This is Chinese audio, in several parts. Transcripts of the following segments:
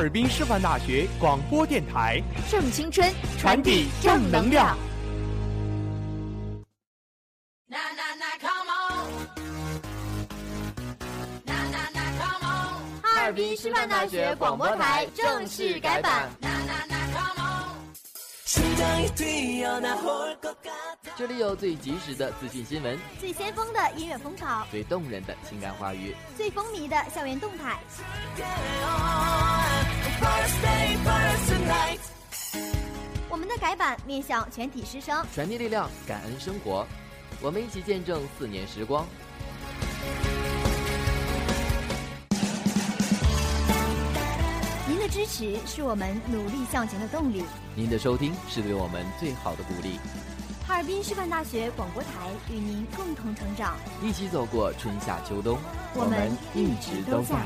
尔滨师范大学广播电台，正青春，传递正能量。哈尔滨师范大学广播台正式改版。这里有最及时的资讯新闻，最先锋的音乐风潮，最动人的情感话语，最风靡的校园动态。我们的改版面向全体师生，传递力量，感恩生活。我们一起见证四年时光。支持是我们努力向前的动力。您的收听是对我们最好的鼓励。哈尔滨师范大学广播台与您共同成长，一起走过春夏秋冬，我们一直都在。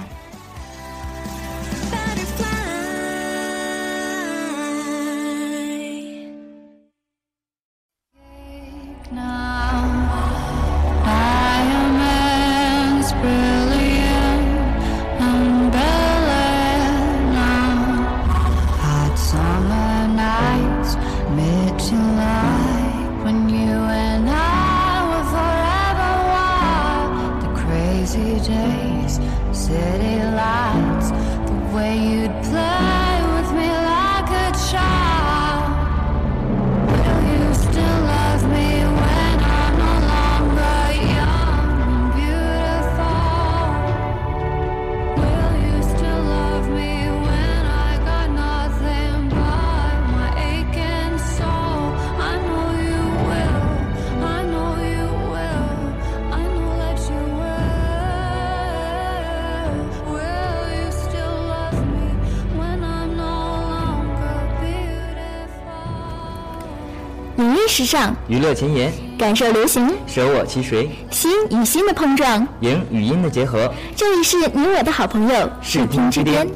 时尚，娱乐前沿，感受流行，舍我其谁，心与心的碰撞。影与音的结合。这里是你我的好朋友视听之巅。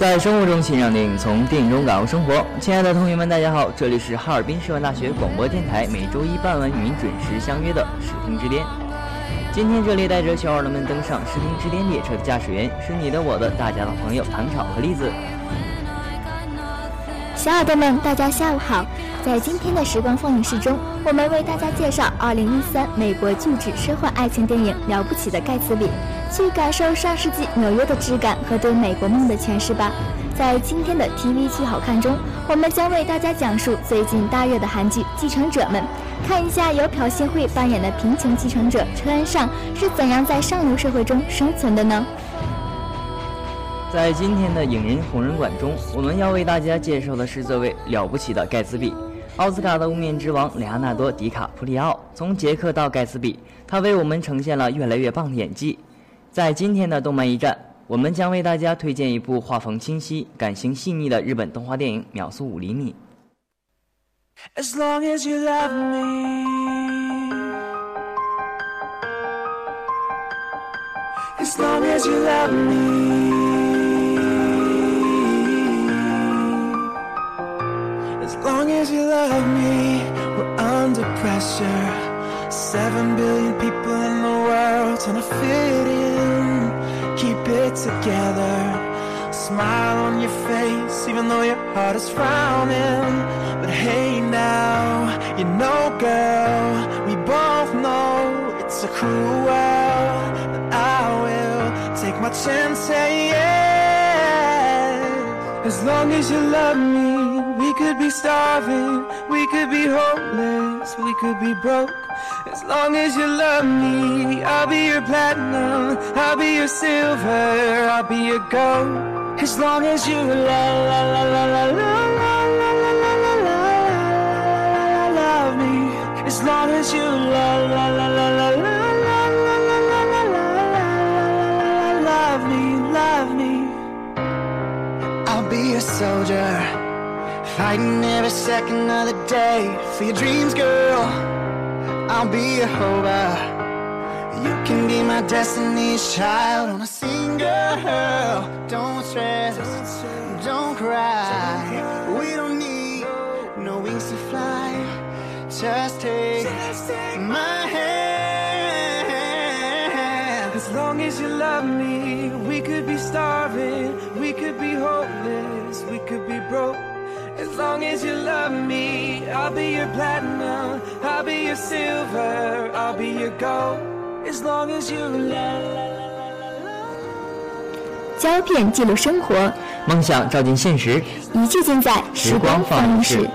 在生活中欣赏电影，从电影中感悟生活。亲爱的同学们，大家好，这里是哈尔滨师范大学广播电台，每周一傍晚与您准时相约的视听之巅。今天这里带着小耳朵们登上视听之巅列车的驾驶员是你的、我的、大家的朋友唐朝和栗子。小耳朵们，大家下午好。在今天的时光放映室中，我们为大家介绍2013美国巨制科幻爱情电影《了不起的盖茨比》，去感受上世纪纽约的质感和对美国梦的诠释吧。在今天的 TV 剧好看中，我们将为大家讲述最近大热的韩剧《继承者们》，看一下由朴信惠扮演的贫穷继承者车恩尚是怎样在上流社会中生存的呢？在今天的影人红人馆中，我们要为大家介绍的是这位了不起的盖茨比。奥斯卡的无冕之王莱昂纳多·迪卡普里奥，从杰克到盖茨比，他为我们呈现了越来越棒的演技。在今天的动漫驿站，我们将为大家推荐一部画风清晰、感情细腻的日本动画电影《秒速五厘米》。As long as you love me, as long as you love me. Long as you love me, we're under pressure. Seven billion people in the world trying to fit in. Keep it together. Smile on your face, even though your heart is frowning. But hey now, you know, girl, we both know it's a cruel world. But I will take my chance, say yes. As long as you love me. We could be starving, we could be homeless, we could be broke. As long as you love me, I'll be your platinum, I'll be your silver, I'll be your gold. As long as you la la la la la la la la la la la la love me. As long as you la la la la la la la la la la la la love me, love me. I'll be a soldier. Fighting every second of the day for your dreams, girl. I'll be your hover. You can be my destiny's child on a single. Girl Don't stress, don't cry. We don't need no wings to fly. Just take my hand. As long as you love me, we could be starving, we could be homeless, long as you love me, I'll be your platinum, I'll be your silver, I'll be your gold. As long as you love. 胶片记录生活，梦想照进现实，一切尽在时光放映室。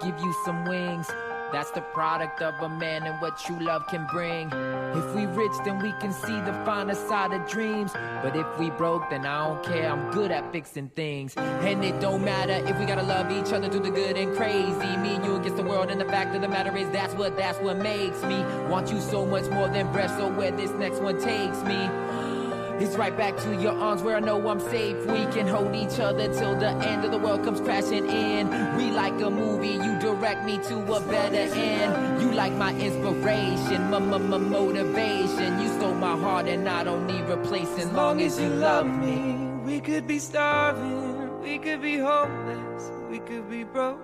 Give you some wings. That's the product of a man and what true love can bring. If we rich, then we can see the finer side of dreams. But if we broke, then I don't care. I'm good at fixing things. And it don't matter if we gotta love each other through the good and crazy. Me and you against the world, and the fact of the matter is that's what that's what makes me want you so much more than breath. So where this next one takes me. It's right back to your arms where I know I'm safe. We can hold each other till the end of the world comes crashing in. We like a movie, you direct me to a better end. You like my inspiration, my my, my motivation. You stole my heart and I don't need replacing. As long as you love me, we could be starving, we could be homeless, we could be broke.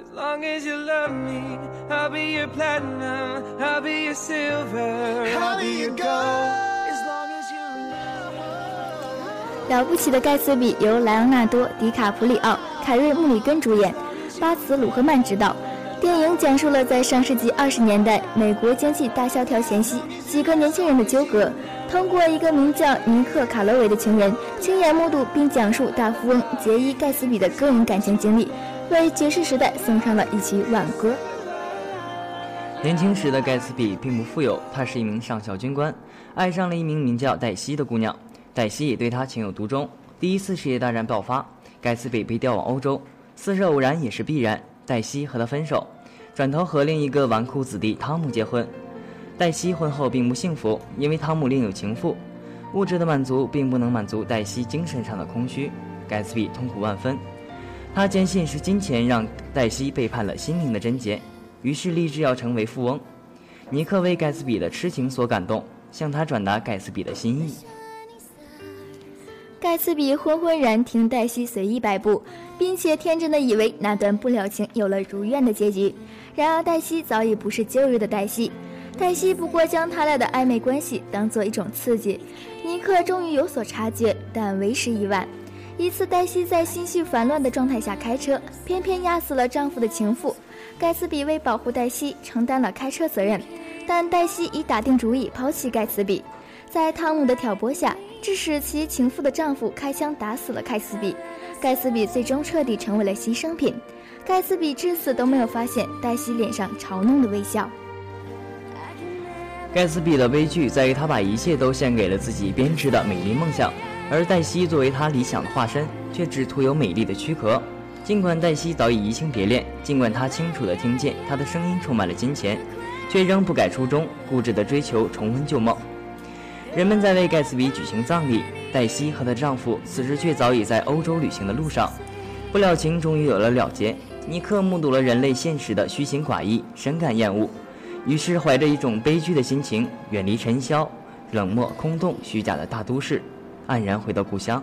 As long as you love me, I'll be your platinum, I'll be your silver, I'll be your gold. 了不起的盖茨比由莱昂纳多·迪卡普里奥、凯瑞·穆里根主演，巴茨·鲁赫曼执导。电影讲述了在上世纪二十年代美国经济大萧条前夕，几个年轻人的纠葛。通过一个名叫尼克·卡罗维的情人，亲眼目睹并讲述大富翁杰伊·盖茨比的个人感情经历，为爵士时代送上了一曲挽歌。年轻时的盖茨比并不富有，他是一名上校军官，爱上了一名名叫黛西的姑娘。黛西也对他情有独钟。第一次世界大战爆发，盖茨比被调往欧洲，似是偶然也是必然。黛西和他分手，转头和另一个纨绔子弟汤姆结婚。黛西婚后并不幸福，因为汤姆另有情妇。物质的满足并不能满足黛西精神上的空虚，盖茨比痛苦万分。他坚信是金钱让黛西背叛了心灵的贞洁，于是立志要成为富翁。尼克为盖茨比的痴情所感动，向他转达盖茨比的心意。盖茨比昏昏然听黛西随意摆布，并且天真的以为那段不了情有了如愿的结局。然而黛西早已不是旧日的黛西，黛西不过将他俩的暧昧关系当做一种刺激。尼克终于有所察觉，但为时已晚。一次，黛西在心绪烦乱的状态下开车，偏偏压死了丈夫的情妇。盖茨比为保护黛西承担了开车责任，但黛西已打定主意抛弃盖茨比。在汤姆的挑拨下，致使其情妇的丈夫开枪打死了盖茨比。盖茨比最终彻底成为了牺牲品。盖茨比至死都没有发现黛西脸上嘲弄的微笑。盖茨比的悲剧在于他把一切都献给了自己编织的美丽梦想。而黛西作为他理想的化身，却只图有美丽的躯壳。尽管黛西早已移情别恋，尽管他清楚地听见他的声音充满了金钱，却仍不改初衷，固执地追求重温旧梦。人们在为盖茨比举行葬礼，黛西和她丈夫此时却早已在欧洲旅行的路上。不了情终于有了了结。尼克目睹了人类现实的虚情寡义，深感厌恶，于是怀着一种悲剧的心情，远离尘嚣、冷漠、空洞、虚假的大都市。黯然回到故乡。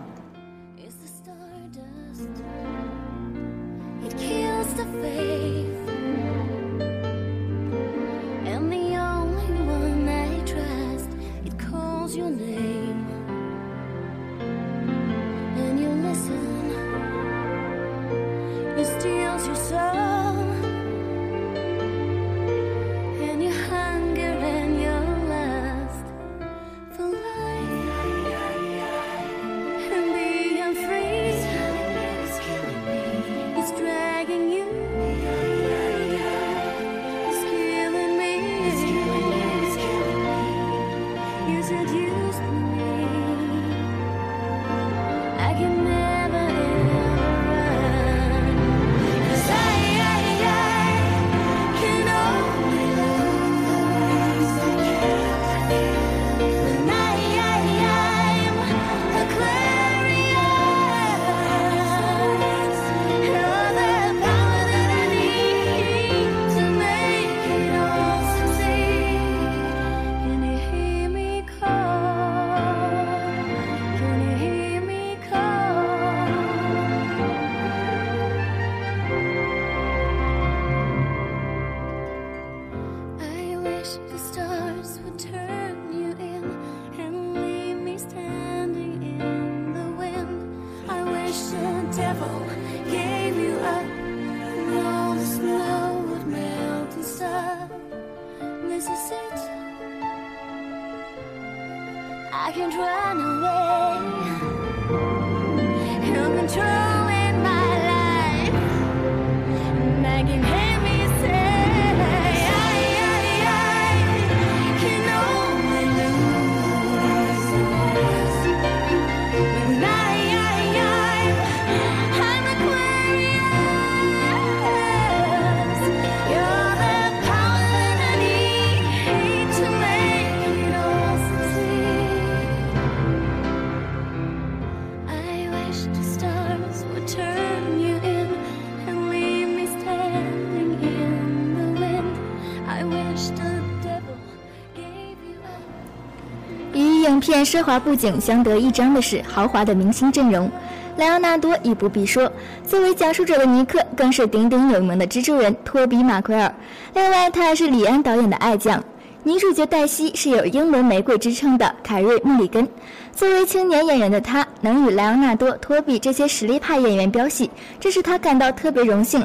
奢华布景相得益彰的是豪华的明星阵容，莱昂纳多亦不必说，作为讲述者的尼克更是鼎鼎有名的蜘蛛人托比马奎尔。另外，他还是李安导演的爱将。女主角黛西是有英伦玫瑰之称的凯瑞·穆里根。作为青年演员的她，能与莱昂纳多、托比这些实力派演员飙戏，这是她感到特别荣幸。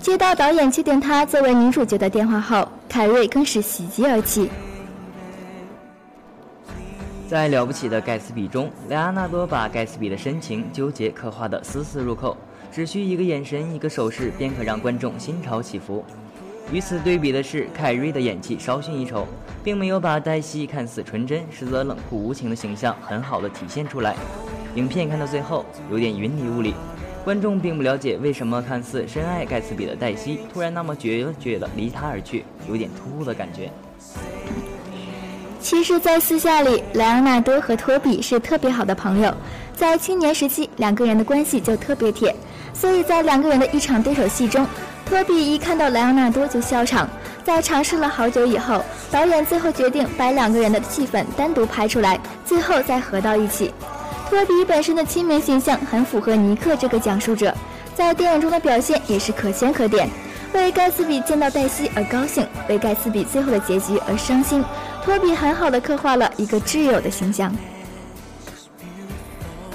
接到导演确定她作为女主角的电话后，凯瑞更是喜极而泣。在了不起的盖茨比中，莱昂纳多把盖茨比的深情纠结刻画得丝丝入扣，只需一个眼神、一个手势，便可让观众心潮起伏。与此对比的是，凯瑞的演技稍逊一筹，并没有把黛西看似纯真，实则冷酷无情的形象很好的体现出来。影片看到最后有点云里雾里，观众并不了解为什么看似深爱盖茨比的黛西突然那么决绝的离他而去，有点突兀的感觉。其实，在私下里，莱昂纳多和托比是特别好的朋友，在青年时期，两个人的关系就特别铁，所以在两个人的一场对手戏中，托比一看到莱昂纳多就笑场，在尝试了好久以后，导演最后决定把两个人的戏份单独拍出来，最后再合到一起。托比本身的亲民形象很符合尼克这个讲述者，在电影中的表现也是可圈可点。为盖茨比见到黛西而高兴，为盖茨比最后的结局而伤心。托比很好的刻画了一个挚友的形象。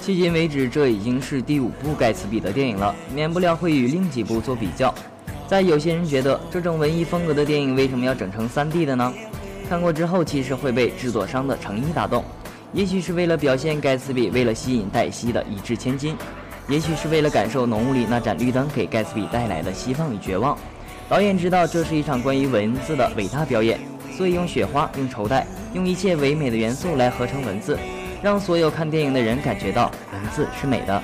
迄今为止，这已经是第五部盖茨比的电影了，免不了会与另几部做比较。在有些人觉得，这种文艺风格的电影为什么要整成 3D 的呢？看过之后，其实会被制作商的诚意打动。也许是为了表现盖茨比为了吸引黛西的一掷千金，也许是为了感受浓雾里那盏绿灯给盖茨比带来的希望与绝望。导演知道这是一场关于文字的伟大表演，所以用雪花、用绸带、用一切唯美的元素来合成文字，让所有看电影的人感觉到文字是美的。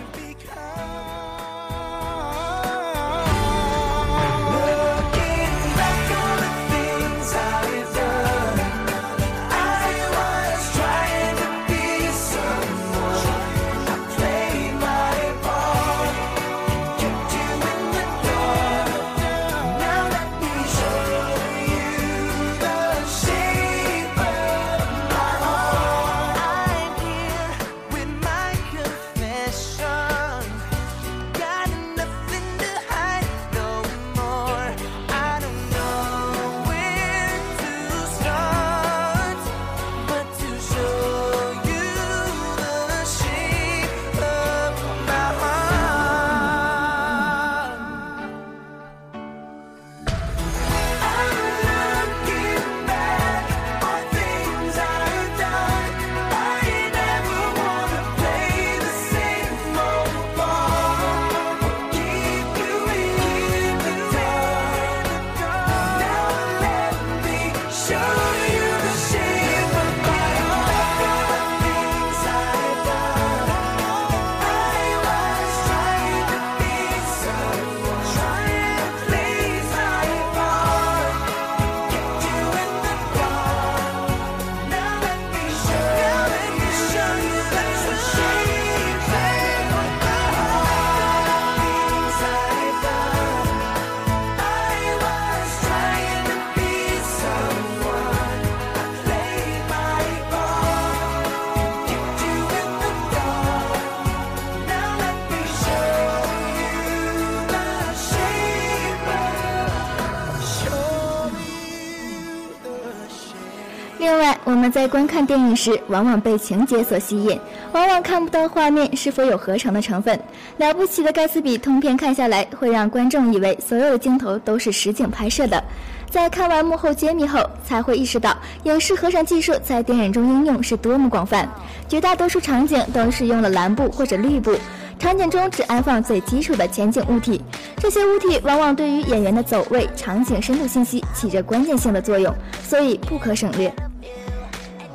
我们在观看电影时，往往被情节所吸引，往往看不到画面是否有合成的成分。了不起的盖茨比通篇看下来，会让观众以为所有的镜头都是实景拍摄的。在看完幕后揭秘后，才会意识到影视合成技术在电影中应用是多么广泛。绝大多数场景都是用了蓝布或者绿布，场景中只安放最基础的前景物体，这些物体往往对于演员的走位、场景深度信息起着关键性的作用，所以不可省略。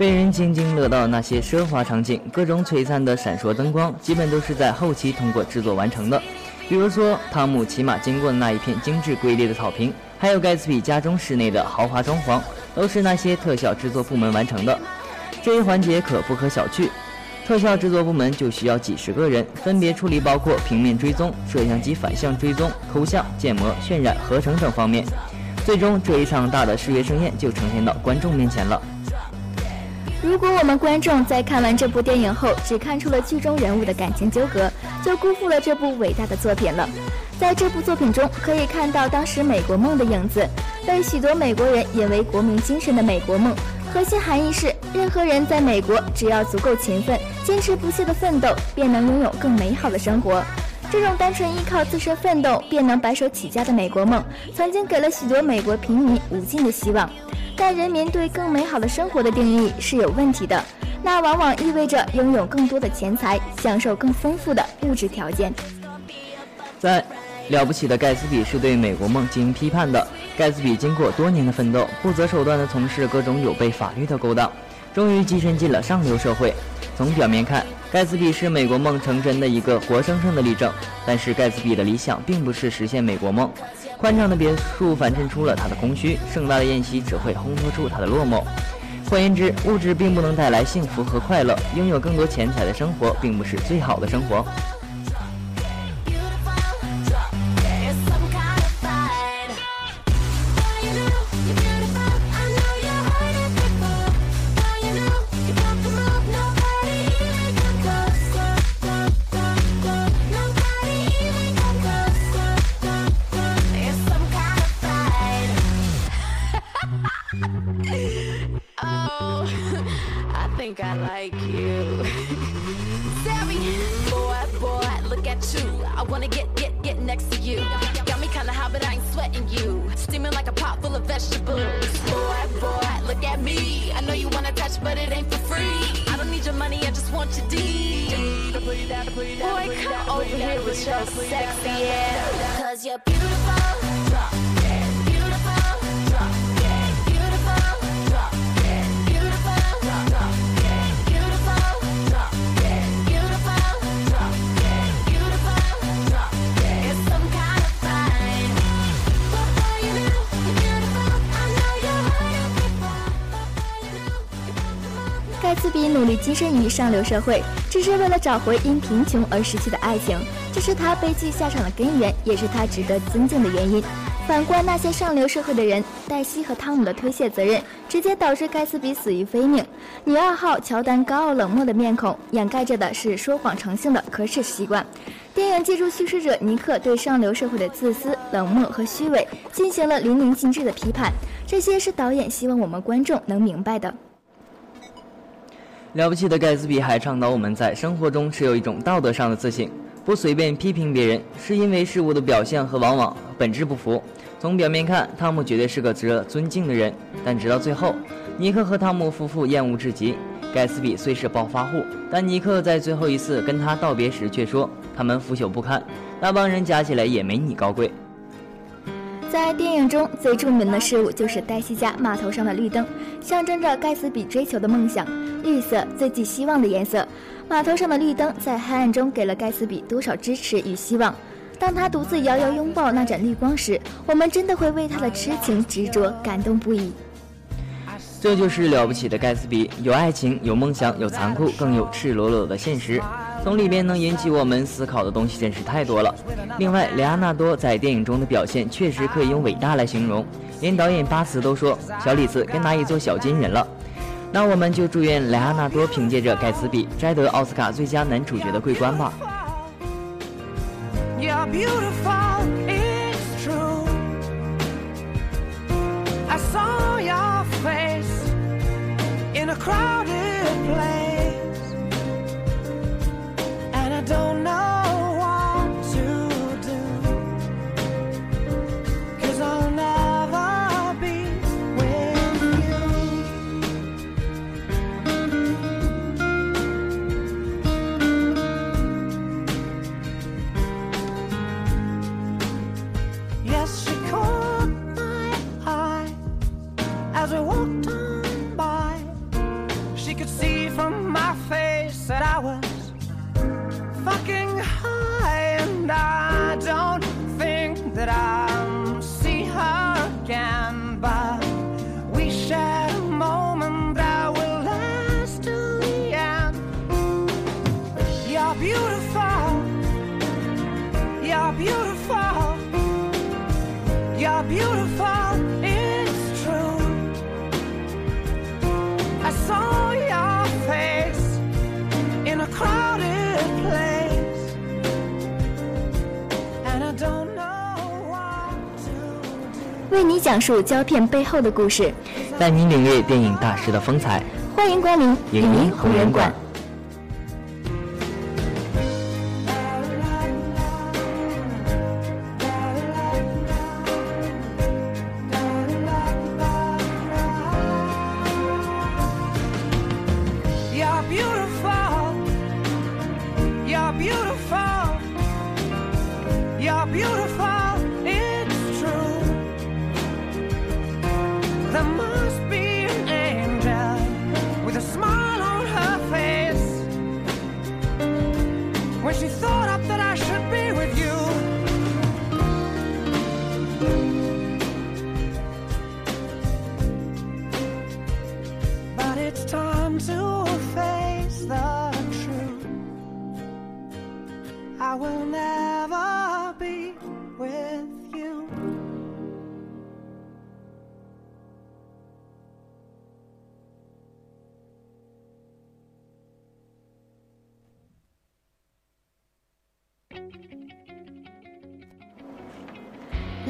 被人津津乐道那些奢华场景，各种璀璨的闪烁灯光，基本都是在后期通过制作完成的。比如说，汤姆骑马经过的那一片精致瑰丽的草坪，还有盖茨比家中室内的豪华装潢，都是那些特效制作部门完成的。这一环节可不可小觑，特效制作部门就需要几十个人，分别处理包括平面追踪、摄像机反向追踪、抠像、建模、渲染、合成等方面。最终，这一场大的视觉盛宴就呈现到观众面前了。如果我们观众在看完这部电影后，只看出了剧中人物的感情纠葛，就辜负了这部伟大的作品了。在这部作品中，可以看到当时美国梦的影子，被许多美国人引为国民精神的美国梦。核心含义是，任何人在美国，只要足够勤奋、坚持不懈的奋斗，便能拥有更美好的生活。这种单纯依靠自身奋斗便能白手起家的美国梦，曾经给了许多美国平民无尽的希望。但人民对更美好的生活的定义是有问题的，那往往意味着拥有更多的钱财，享受更丰富的物质条件。在了不起的盖茨比是对美国梦进行批判的。盖茨比经过多年的奋斗，不择手段地从事各种有悖法律的勾当，终于跻身进了上流社会。从表面看，盖茨比是美国梦成真的一个活生生的例证。但是盖茨比的理想并不是实现美国梦。宽敞的别墅反衬出了他的空虚，盛大的宴席只会烘托出他的落寞。换言之，物质并不能带来幸福和快乐，拥有更多钱财的生活并不是最好的生活。Boy, come over here with your sexy ass. 努力跻身于上流社会，只是为了找回因贫穷而失去的爱情，这是他悲剧下场的根源，也是他值得尊敬的原因。反观那些上流社会的人，黛西和汤姆的推卸责任，直接导致盖茨比死于非命。女二号乔丹高傲冷漠的面孔，掩盖着的是说谎成性的可耻习惯。电影借助叙事者尼克对上流社会的自私、冷漠和虚伪进行了淋漓尽致的批判，这些是导演希望我们观众能明白的。了不起的盖茨比还倡导我们在生活中持有一种道德上的自信，不随便批评别人，是因为事物的表现和往往本质不符。从表面看，汤姆绝对是个值得尊敬的人，但直到最后，尼克和汤姆夫妇厌恶至极。盖茨比虽是暴发户，但尼克在最后一次跟他道别时却说他们腐朽不堪，那帮人加起来也没你高贵。在电影中最著名的事物就是黛西家码头上的绿灯，象征着盖茨比追求的梦想。绿色最具希望的颜色，码头上的绿灯在黑暗中给了盖茨比多少支持与希望。当他独自遥遥拥抱那盏绿光时，我们真的会为他的痴情执着感动不已。这就是了不起的盖茨比，有爱情，有梦想，有残酷，更有赤裸裸的现实。从里边能引起我们思考的东西真是太多了。另外，莱昂纳多在电影中的表现确实可以用伟大来形容，连导演巴茨都说小李子该拿一座小金人了。那我们就祝愿莱昂纳多凭借着盖茨比摘得奥斯卡最佳男主角的桂冠吧。You're beautiful, crowded place, 讲述胶片背后的故事，带您领略电影大师的风采。欢迎光临影音红人馆。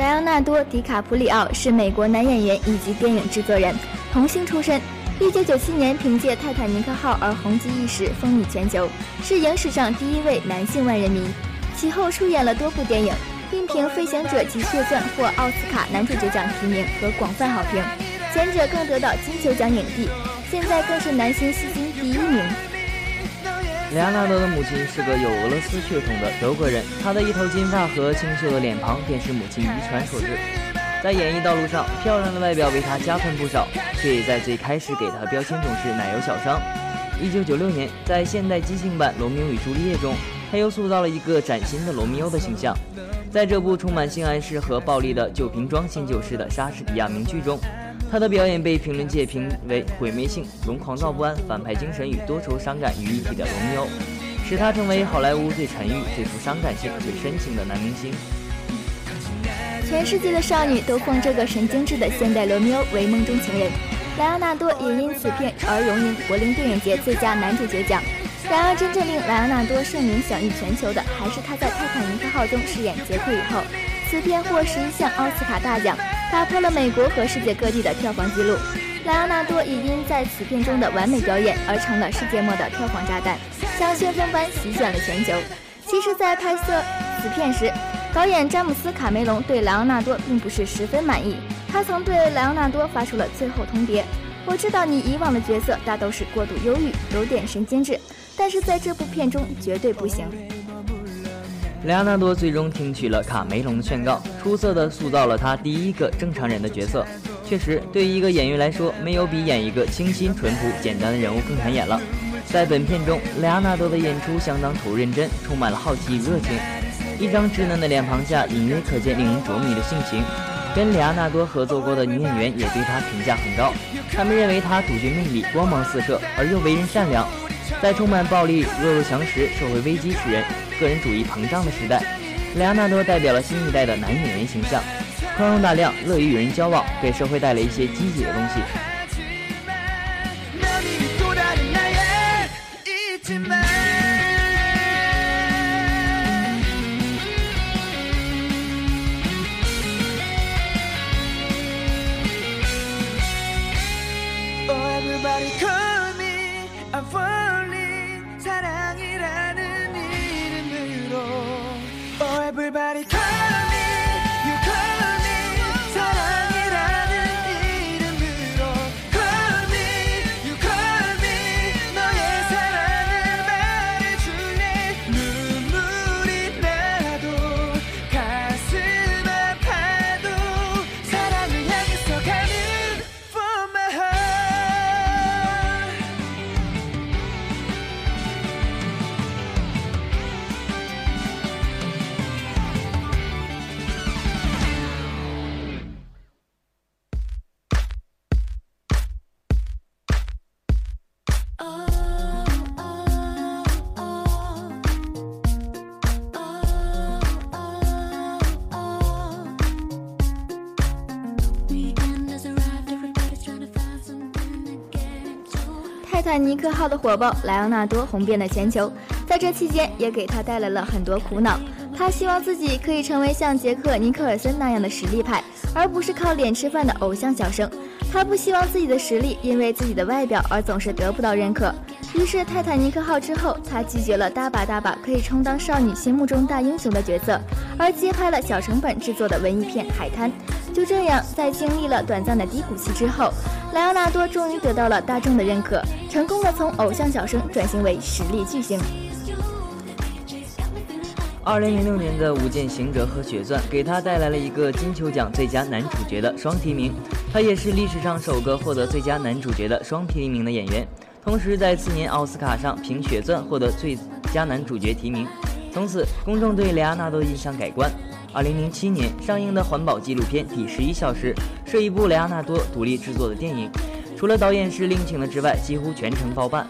莱昂纳多·迪卡普里奥是美国男演员以及电影制作人，童星出身。1997年凭借《泰坦尼克号》而红极一时，风靡全球，是影史上第一位男性万人迷。其后出演了多部电影，并凭《飞行者》及《血钻》获奥斯卡男主角奖提名和广泛好评，前者更得到金球奖影帝，现在更是男星戏金第一名。莱昂纳多的母亲是个有俄罗斯血统的德国人，他的一头金发和清秀的脸庞便是母亲遗传所致。在演艺道路上，漂亮的外表为他加分不少，却也在最开始给他标签总是奶油小生。一九九六年，在现代激情版《罗密欧与朱丽叶》中，他又塑造了一个崭新的罗密欧的形象。在这部充满性暗示和暴力的旧瓶装新酒式的莎士比亚名剧中。他的表演被评论界评为毁灭性、容狂躁不安、反派精神与多愁伤感于一体的罗密欧，使他成为好莱坞最沉郁、最富伤感性、最深情的男明星。全世界的少女都奉这个神经质的现代罗密欧为梦中情人，莱昂纳多也因此片而荣膺柏林电影节最佳男主角奖。然而，真正令莱昂纳多盛名享誉全球的，还是他在《泰坦尼克号》中饰演杰克以后，此片获十一项奥斯卡大奖。打破了美国和世界各地的票房纪录，莱昂纳多也因在此片中的完美表演而成了世界末的票房炸弹，像旋风般席卷了全球。其实，在拍摄此片时，导演詹姆斯·卡梅隆对莱昂纳多并不是十分满意，他曾对莱昂纳多发出了最后通牒：“我知道你以往的角色大都是过度忧郁，有点神经质，但是在这部片中绝对不行。”莱昂纳多最终听取了卡梅隆的劝告，出色地塑造了他第一个正常人的角色。确实，对于一个演员来说，没有比演一个清新淳朴、简单的人物更难演了。在本片中，莱昂纳多的演出相当投入认真，充满了好奇与热情。一张稚嫩的脸庞下，隐约可见令人着迷的性情。跟莱昂纳多合作过的女演员也对他评价很高，他们认为他独具魅力、光芒四射，而又为人善良。在充满暴力、弱肉强食、社会危机使人。个人主义膨胀的时代，莱昂纳多代表了新一代的男演员形象，宽容大量，乐于与人交往，给社会带来一些积极的东西。泰坦尼克号的火爆，莱昂纳多红遍了全球，在这期间也给他带来了很多苦恼。他希望自己可以成为像杰克尼克尔森那样的实力派，而不是靠脸吃饭的偶像小生。他不希望自己的实力因为自己的外表而总是得不到认可。于是，泰坦尼克号之后，他拒绝了大把大把可以充当少女心目中大英雄的角色，而接拍了小成本制作的文艺片《海滩》。就这样，在经历了短暂的低谷期之后，莱昂纳多终于得到了大众的认可，成功的从偶像小生转型为实力巨星。二零零六年的《舞剑行者》和《血钻》给他带来了一个金球奖最佳男主角的双提名，他也是历史上首个获得最佳男主角的双提名的演员。同时，在次年奥斯卡上凭《血钻》获得最佳男主角提名，从此公众对莱昂纳多印象改观。二零零七年上映的环保纪录片《第十一小时》是一部莱昂纳多独立制作的电影，除了导演是另请的之外，几乎全程包办。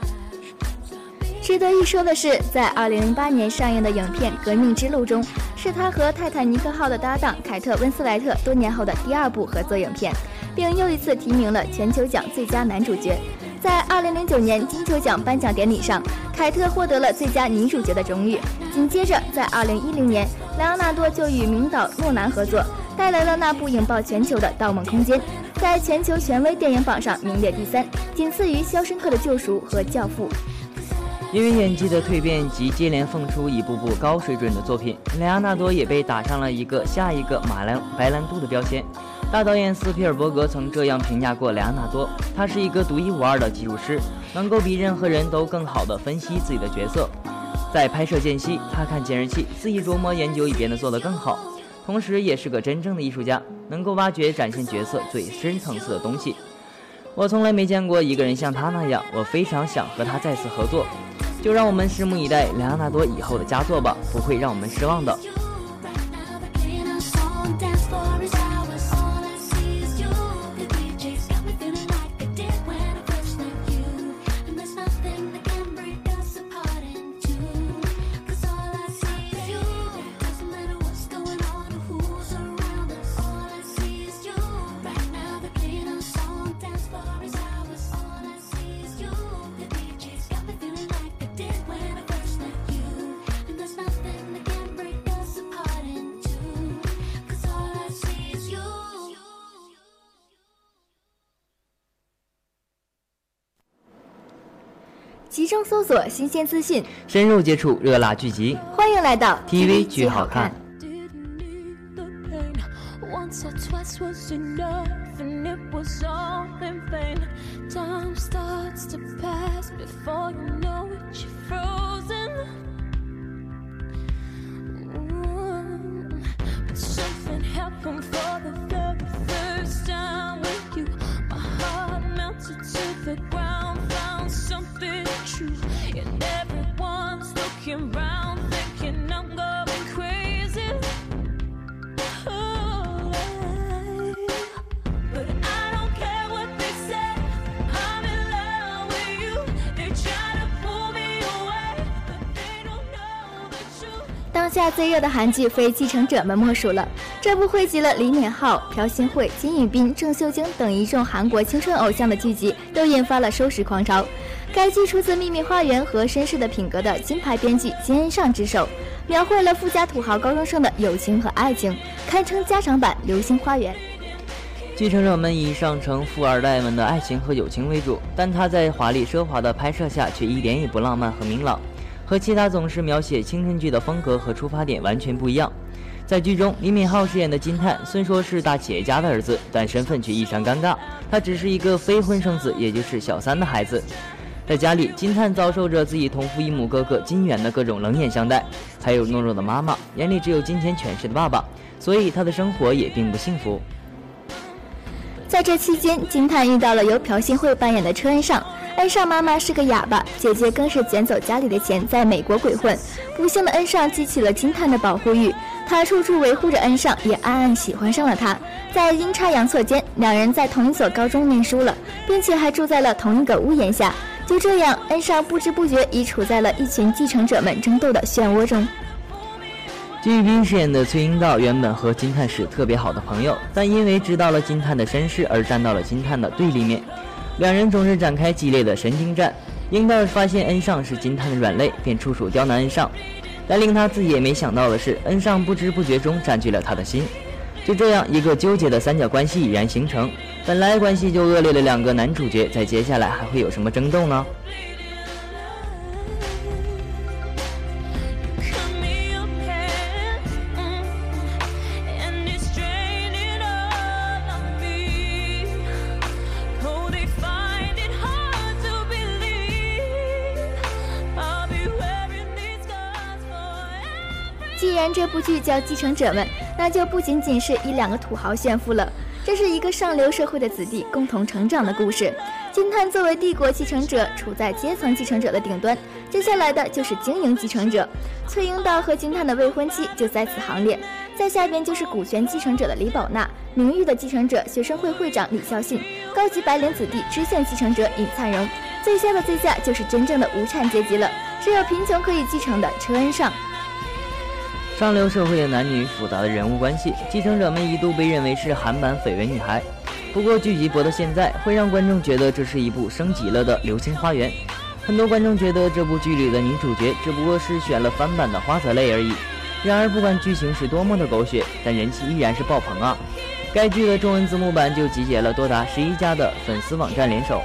值得一说的是，在二零零八年上映的影片《革命之路》中，是他和泰坦尼克号的搭档凯特温斯莱特多年后的第二部合作影片，并又一次提名了全球奖最佳男主角。在二零零九年金球奖颁奖典礼上，凯特获得了最佳女主角的荣誉。紧接着，在二零一零年，莱昂纳多就与名导诺兰合作，带来了那部引爆全球的《盗梦空间》，在全球权威电影榜上名列第三，仅次于《肖申克的救赎》和《教父》。因为演技的蜕变及接连放出一部部高水准的作品，莱昂纳多也被打上了一个下一个马兰白兰度的标签。大导演斯皮尔伯格曾这样评价过莱昂纳多：他是一个独一无二的技术师，能够比任何人都更好地分析自己的角色。在拍摄间隙，他看监视器，自己琢磨研究，以便的做得更好。同时，也是个真正的艺术家，能够挖掘、展现角色最深层次的东西。我从来没见过一个人像他那样，我非常想和他再次合作。就让我们拭目以待莱昂纳多以后的佳作吧，不会让我们失望的。集中搜索新鲜资讯，深入接触热辣剧集。欢迎来到 TV 剧好看。最热的韩剧非《继承者们》莫属了。这部汇集了李敏镐、朴信惠、金宇彬、郑秀晶等一众韩国青春偶像的剧集，都引发了收视狂潮。该剧出自《秘密花园》和绅士的品格的金牌编剧金恩尚之手，描绘了富家土豪高中生的友情和爱情，堪称加长版《流星花园》。继承者们以上承富二代们的爱情和友情为主，但他在华丽奢华的拍摄下却一点也不浪漫和明朗。和其他总是描写青春剧的风格和出发点完全不一样。在剧中，李敏镐饰演的金泰虽说是大企业家的儿子，但身份却异常尴尬。他只是一个非婚生子，也就是小三的孩子。在家里，金泰遭受着自己同父异母哥哥金元的各种冷眼相待，还有懦弱的妈妈，眼里只有金钱权势的爸爸，所以他的生活也并不幸福。在这期间，金叹遇到了由朴信惠扮演的车恩尚。恩尚妈妈是个哑巴，姐姐更是捡走家里的钱，在美国鬼混。不幸的恩尚激起了金叹的保护欲，他处处维护着恩尚，也暗暗喜欢上了他。在阴差阳错间，两人在同一所高中念书了，并且还住在了同一个屋檐下。就这样，恩尚不知不觉已处在了一群继承者们争斗的漩涡中。金宇彬饰演的崔英道原本和金泰是特别好的朋友，但因为知道了金泰的身世而站到了金泰的对立面。两人总是展开激烈的神经战。英道发现恩尚是金泰的软肋，便出手刁难恩尚。但令他自己也没想到的是，恩尚不知不觉中占据了他的心。就这样，一个纠结的三角关系已然形成。本来关系就恶劣的两个男主角，在接下来还会有什么争斗呢？剧叫《继承者们》，那就不仅仅是一两个土豪炫富了，这是一个上流社会的子弟共同成长的故事。金叹作为帝国继承者，处在阶层继承者的顶端，接下来的就是经营继承者。崔英道和金叹的未婚妻就在此行列，在下边就是股权继承者的李宝娜，名誉的继承者学生会会长李孝信，高级白领子弟支线继承者尹灿荣，最下的最下就是真正的无产阶级了，只有贫穷可以继承的车恩尚。上流社会的男女复杂的人物关系，继承者们一度被认为是韩版《绯闻女孩》。不过剧集播到现在，会让观众觉得这是一部升级了的《流星花园》。很多观众觉得这部剧里的女主角只不过是选了翻版的花泽类而已。然而，不管剧情是多么的狗血，但人气依然是爆棚啊！该剧的中文字幕版就集结了多达十一家的粉丝网站联手。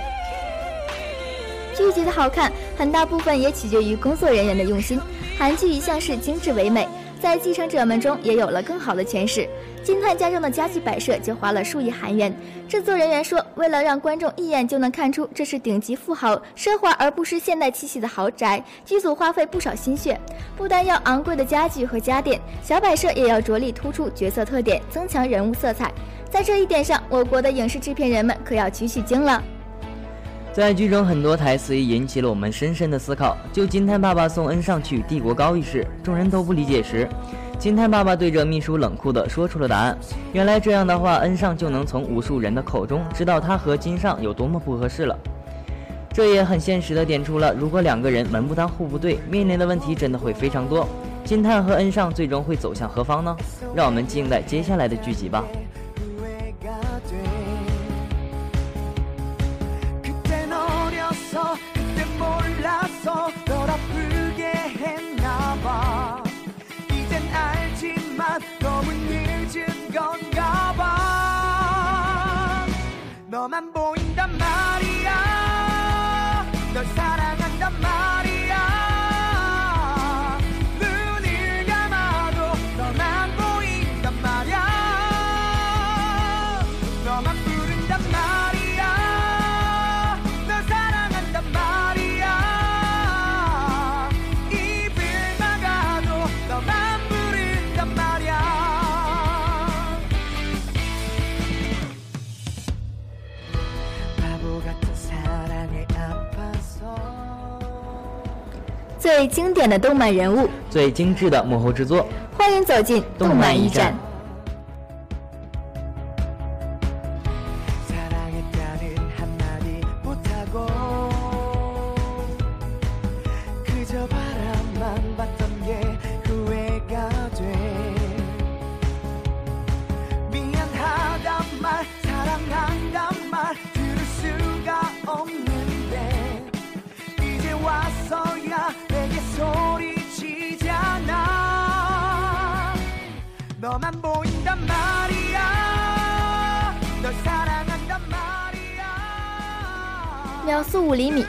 剧集的好看，很大部分也取决于工作人员的用心。韩剧一向是精致唯美，在继承者们中也有了更好的诠释。金探家中的家具摆设就花了数亿韩元。制作人员说，为了让观众一眼就能看出这是顶级富豪、奢华而不失现代气息的豪宅，剧组花费不少心血。不单要昂贵的家具和家电，小摆设也要着力突出角色特点，增强人物色彩。在这一点上，我国的影视制片人们可要取取经了。在剧中，很多台词也引起了我们深深的思考。就金探爸爸送恩上去帝国高一事，众人都不理解时。金探爸爸对着秘书冷酷地说出了答案。原来这样的话，恩上就能从无数人的口中知道他和金上有多么不合适了。这也很现实的点出了，如果两个人门不当户不对，面临的问题真的会非常多。金探和恩上最终会走向何方呢？让我们静待接下来的剧集吧。 만 보인단 말이야. 널 사랑한단 말이야 最经典的动漫人物，最精致的幕后制作，欢迎走进动漫驿站。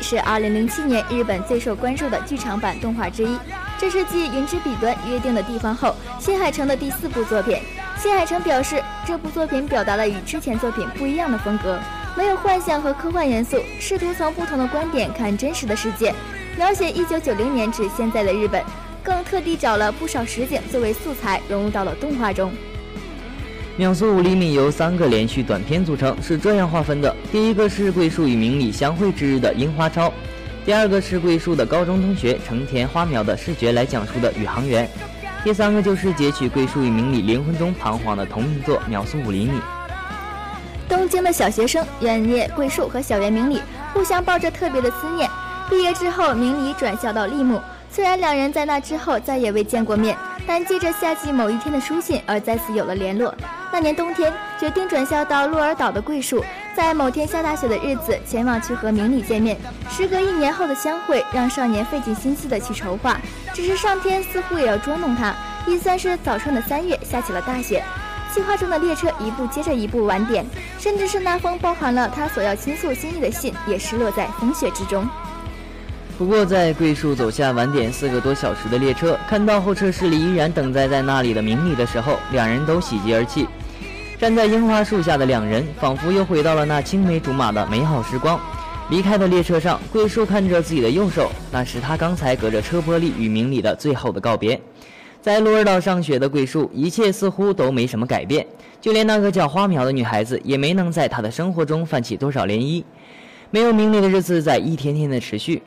是2007年日本最受关注的剧场版动画之一，这是继《云之彼端》约定的地方后，新海诚的第四部作品。新海诚表示，这部作品表达了与之前作品不一样的风格，没有幻想和科幻元素，试图从不同的观点看真实的世界，描写1990年至现在的日本，更特地找了不少实景作为素材融入到了动画中。秒速五厘米由三个连续短片组成，是这样划分的：第一个是桂树与明里相会之日的樱花超，第二个是桂树的高中同学成田花苗的视觉来讲述的宇航员，第三个就是截取桂树与明里灵魂中彷徨的同名作《秒速五厘米》。东京的小学生远叶桂树和小原明里互相抱着特别的思念。毕业之后，明里转校到立木，虽然两人在那之后再也未见过面，但借着夏季某一天的书信而再次有了联络。那年冬天，决定转校到鹿儿岛的桂树，在某天下大雪的日子前往去和明里见面。时隔一年后的相会，让少年费尽心思的去筹划。只是上天似乎也要捉弄他，一算是早春的三月，下起了大雪。计划中的列车一步接着一步晚点，甚至是那封包含了他所要倾诉心意的信，也失落在风雪之中。不过，在桂树走下晚点四个多小时的列车，看到候车室里依然等待在那里的明里的时候，两人都喜极而泣。站在樱花树下的两人，仿佛又回到了那青梅竹马的美好时光。离开的列车上，桂树看着自己的右手，那是他刚才隔着车玻璃与明里的最后的告别。在鹿儿岛上学的桂树，一切似乎都没什么改变，就连那个叫花苗的女孩子，也没能在他的生活中泛起多少涟漪。没有明里的日子在一天天的持续。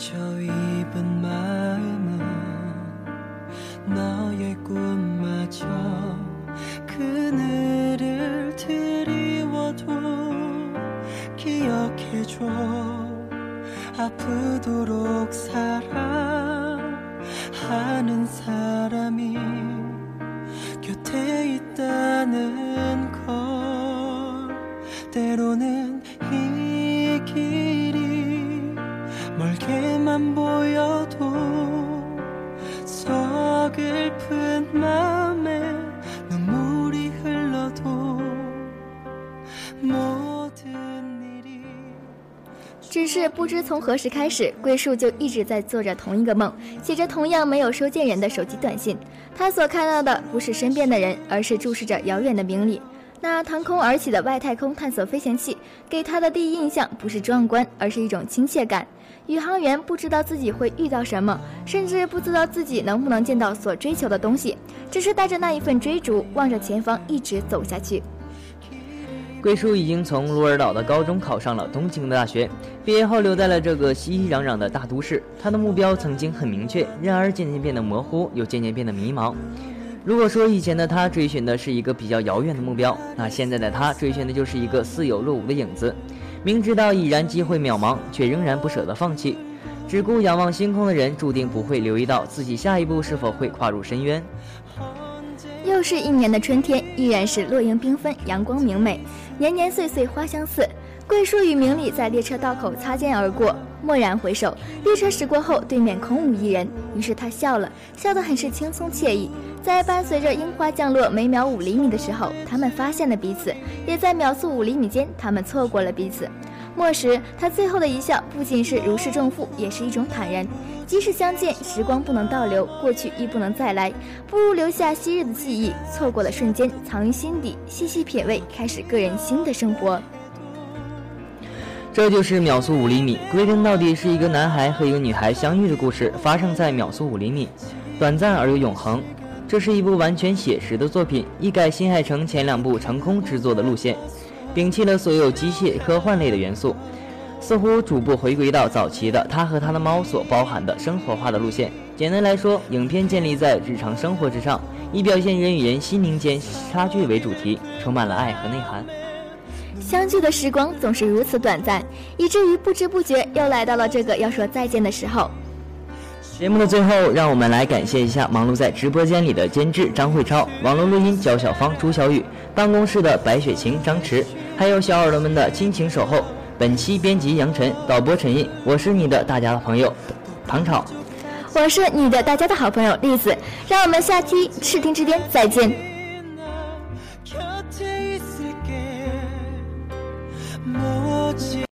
저 입은 마음은 너의 꿈마저 그늘을 드리워도 기억해줘. 아프도록 사랑하는 사람이 곁에 있다는 걸 때로는 멀게만 보여도 서글픈 맘에 눈물이 흘러도 모든 일이 只是不知从何时开始，桂树就一直在做着同一个梦，写着同样没有收件人的手机短信。他所看到的不是身边的人，而是注视着遥远的明里。那腾空而起的外太空探索飞行器，给他的第一印象不是壮观，而是一种亲切感。 宇航员不知道自己会遇到什么，甚至不知道自己能不能见到所追求的东西，只是带着那一份追逐，望着前方一直走下去。桂树已经从鹿儿岛的高中考上了东京的大学，毕业后留在了这个熙熙攘攘的大都市。他的目标曾经很明确，然而渐渐变得模糊，又渐渐变得迷茫。如果说以前的他追寻的是一个比较遥远的目标，那现在的他追寻的就是一个似有若无的影子。明知道已然机会渺茫，却仍然不舍得放弃。只顾仰望星空的人，注定不会留意到自己下一步是否会跨入深渊。又是一年的春天，依然是落英缤纷，阳光明媚，年年岁岁花相似。桂树与明里在列车道口擦肩而过，蓦然回首，列车驶过后，对面空无一人。于是他笑了，笑得很是轻松惬意。在伴随着樱花降落每秒五厘米的时候，他们发现了彼此；也在秒速五厘米间，他们错过了彼此。末时，他最后的一笑不仅是如释重负，也是一种坦然。即使相见，时光不能倒流，过去亦不能再来，不如留下昔日的记忆，错过了瞬间，藏于心底，细细品味，开始个人新的生活。这就是秒速五厘米。归根到底，是一个男孩和一个女孩相遇的故事，发生在秒速五厘米，短暂而又永恒。这是一部完全写实的作品，一改新海诚前两部成空制作的路线，摒弃了所有机械科幻类的元素，似乎逐步回归到早期的他和他的猫所包含的生活化的路线。简单来说，影片建立在日常生活之上，以表现人与人心灵间差距为主题，充满了爱和内涵。相聚的时光总是如此短暂，以至于不知不觉又来到了这个要说再见的时候。节目的最后，让我们来感谢一下忙碌在直播间里的监制张慧超、网络录音焦小芳、朱小雨、办公室的白雪晴、张弛，还有小耳朵们的亲情守候。本期编辑杨晨，导播陈印，我是你的大家的朋友唐朝，我是你的大家的好朋友栗子。让我们下期视听之巅再见。